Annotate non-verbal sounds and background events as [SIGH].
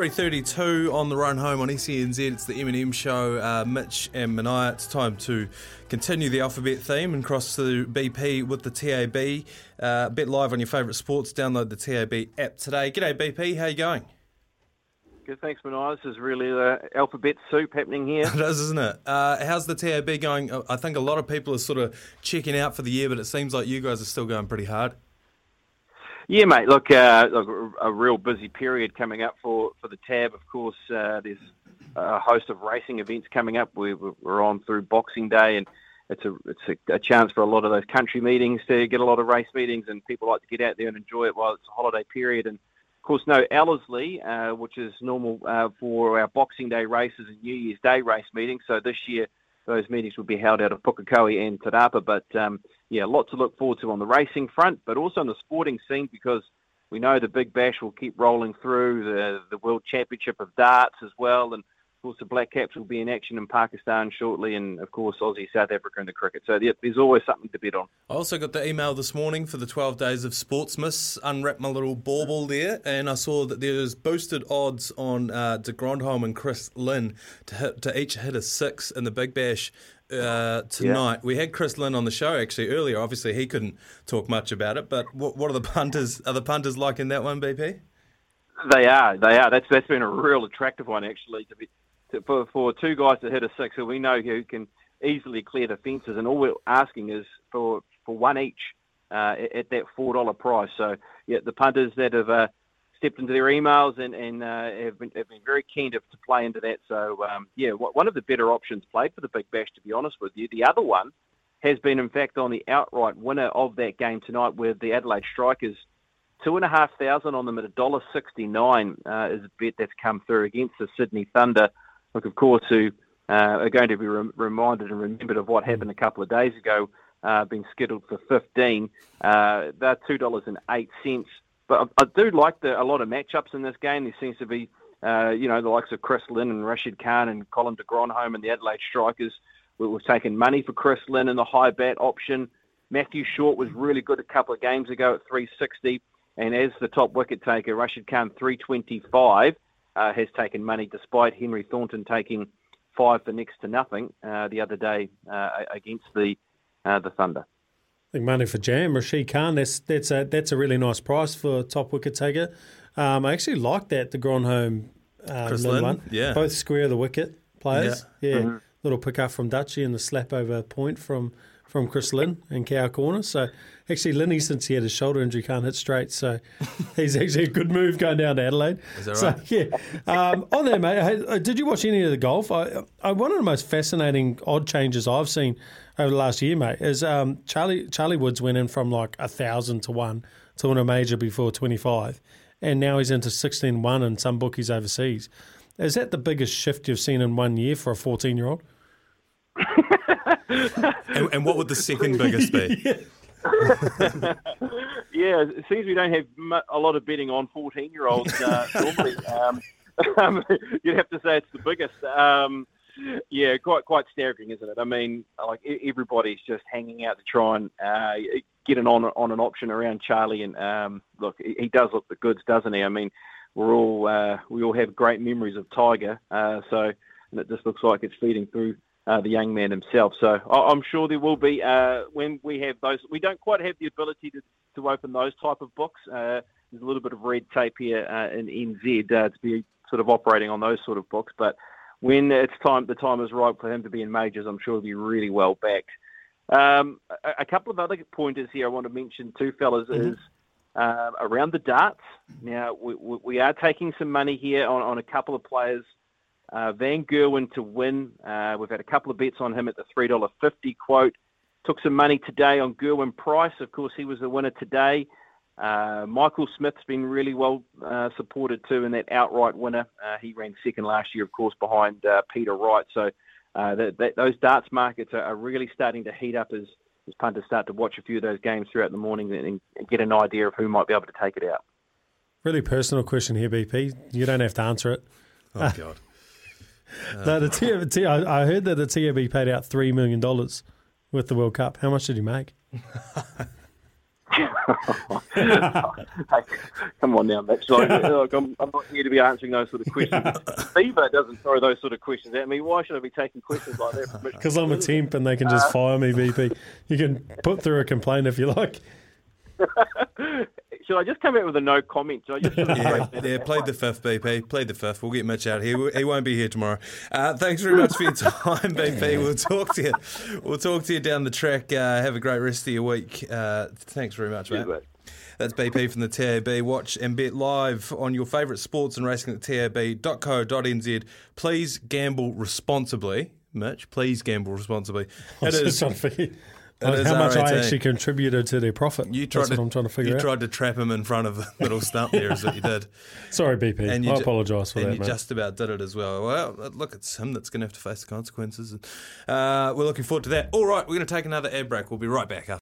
Three thirty-two on the run home on SENZ. It's the M&M show. Uh, Mitch and Mania. It's time to continue the alphabet theme and cross to BP with the TAB. Uh, bet live on your favourite sports. Download the TAB app today. G'day BP. How you going? Good, thanks, Mania. This is really the alphabet soup happening here. [LAUGHS] it is, isn't it? Uh, how's the TAB going? I think a lot of people are sort of checking out for the year, but it seems like you guys are still going pretty hard. Yeah, mate. Look, uh, look, a real busy period coming up for, for the tab. Of course, uh, there's a host of racing events coming up. We, we're on through Boxing Day, and it's a it's a, a, chance for a lot of those country meetings to get a lot of race meetings, and people like to get out there and enjoy it while it's a holiday period. And of course, no Ellerslie, uh, which is normal uh, for our Boxing Day races and New Year's Day race meetings. So this year, those meetings will be held out of Pukekohe and Te Rapa, but um, yeah, a lot to look forward to on the racing front, but also on the sporting scene because we know the Big Bash will keep rolling through the the World Championship of Darts as well, and of course the Black Caps will be in action in Pakistan shortly, and of course Aussie, South Africa, and the cricket. So there's always something to bet on. I also got the email this morning for the 12 days of Sportsmas. Unwrapped my little bauble there, and I saw that there's boosted odds on uh, De Grandhomme and Chris Lynn to hit, to each hit a six in the Big Bash uh, tonight. Yeah. We had Chris Lynn on the show actually earlier. Obviously, he couldn't talk much about it. But what, what are the punters? Are the punters like in that one, BP? They are. They are. That's that's been a real attractive one actually to be to, for for two guys to hit a six who we know who can easily clear the fences. And all we're asking is for for one each uh, at, at, that four dollar price. So yeah, the punters that have uh, stepped into their emails and, and uh, have, been, have been very keen to, to play into that. So, um, yeah, one of the better options played for the Big Bash, to be honest with you. The other one has been, in fact, on the outright winner of that game tonight with the Adelaide Strikers. Two and a half thousand on them at a dollar sixty-nine uh, is a bet that's come through against the Sydney Thunder. Look, of course, uh, are going to be re- reminded and remembered of what happened a couple of days ago, uh, being scheduled for 15. Uh, they're $2.08. But I, I do like the, a lot of matchups in this game. There seems to be, uh, you know, the likes of Chris Lynn and Rashid Khan and Colin de Grandhomme and the Adelaide Strikers. We, we've taken money for Chris Lynn in the high bat option. Matthew Short was really good a couple of games ago at 360. And as the top wicket taker, Rashid Khan 325 uh, has taken money despite Henry Thornton taking five for next to nothing uh, the other day uh, against the uh, the Thunder. I think money for Jam, Rashid Khan. That's that's a that's a really nice price for top wicket taker. Um, I actually like that de Grandhomme uh, one. Yeah, both square the wicket players. Yeah, yeah. Mm-hmm. little pick up from Dutchy and the slap over point from from Chris Lynn and cow corner. So actually, Linny, since he had his shoulder injury, can't hit straight. So [LAUGHS] he's actually a good move going down to Adelaide. Is that right? So, yeah. Um, on there, mate. Hey, uh, did you watch any of the golf? I, I, one of the most fascinating odd changes I've seen over the last year, mate, is um, Charlie Charlie Woods went in from like a thousand to one to win a major before twenty five, and now he's into sixteen one in some bookies overseas. Is that the biggest shift you've seen in one year for a fourteen year old? [LAUGHS] and, and, what would the second [LAUGHS] biggest be? [LAUGHS] yeah. it seems we don't have a lot of betting on 14 year olds uh, [LAUGHS] normally. Um, um, you'd have to say it's the biggest. Um, yeah, quite quite staggering, isn't it? I mean, like everybody's just hanging out to try and uh, get an on on an option around Charlie. And um, look, he does look the goods, doesn't he? I mean, we're all uh, we all have great memories of Tiger, uh, so and it just looks like it's feeding through uh, the young man himself. So I'm sure there will be uh, when we have those. We don't quite have the ability to, to open those type of books. Uh, there's a little bit of red tape here uh, in NZ uh, to be sort of operating on those sort of books, but when it's time, the time is right for him to be in majors. I'm sure he'll be really well backed. Um, a, a, couple of other pointers here I want to mention too, fellas, mm-hmm. is uh, around the darts. Now we, we, are taking some money here on, on a couple of players. Uh, Van Gerwen to win. Uh, we've had a couple of bets on him at the three dollar fifty quote. Took some money today on Gerwyn Price. Of course, he was the winner today. Uh, Michael Smith's been really well uh, supported too in that outright winner. Uh, he ran second last year, of course, behind uh, Peter Wright. So uh, that, that, those darts markets are, are, really starting to heat up as, as punters start to watch a few of those games throughout the morning and, and get an idea of who might be able to take it out. Really personal question here, BP. You don't have to answer it. Oh God. [LAUGHS] no, the TAB, [LAUGHS] I heard that the TAB paid out three million dollars with the World Cup. How much did he make? [LAUGHS] come on now, Mitch. Like, [LAUGHS] look, I'm, I'm, not here to be answering those sort of questions. FIFA doesn't throw those sort of questions at me. Why should I be taking questions like that? Because I'm a temp and they can just uh, fire me, BP. You can put through a complaint if you like. Should I just come out with a no comment? Should I just yeah, yeah, played the fifth, BP. Played the fifth. We'll get Mitch out here. He won't be here tomorrow. Uh, thanks very much for your time, BP. [LAUGHS] We'll talk to you. We'll talk to you down the track. Uh, have a great rest of your week. Uh, thanks very much, mate. That's BP from the TAB. Watch and bet live on your favourite sports and racing at tab.co.nz. Please gamble responsibly. Mitch, please gamble responsibly. [LAUGHS] It is, how much I actually contributed to their profit. You tried That's to, what I'm trying to figure you out. You tried to trap him in front of the middle stump there, is what you did. [LAUGHS] Sorry, BP. And I apologise for and that. And you mate. just about did it as well. Well, look, it's him that's going to have to face the consequences. Uh, we're looking forward to that. All right, we're going to take another ad break. We'll be right back after.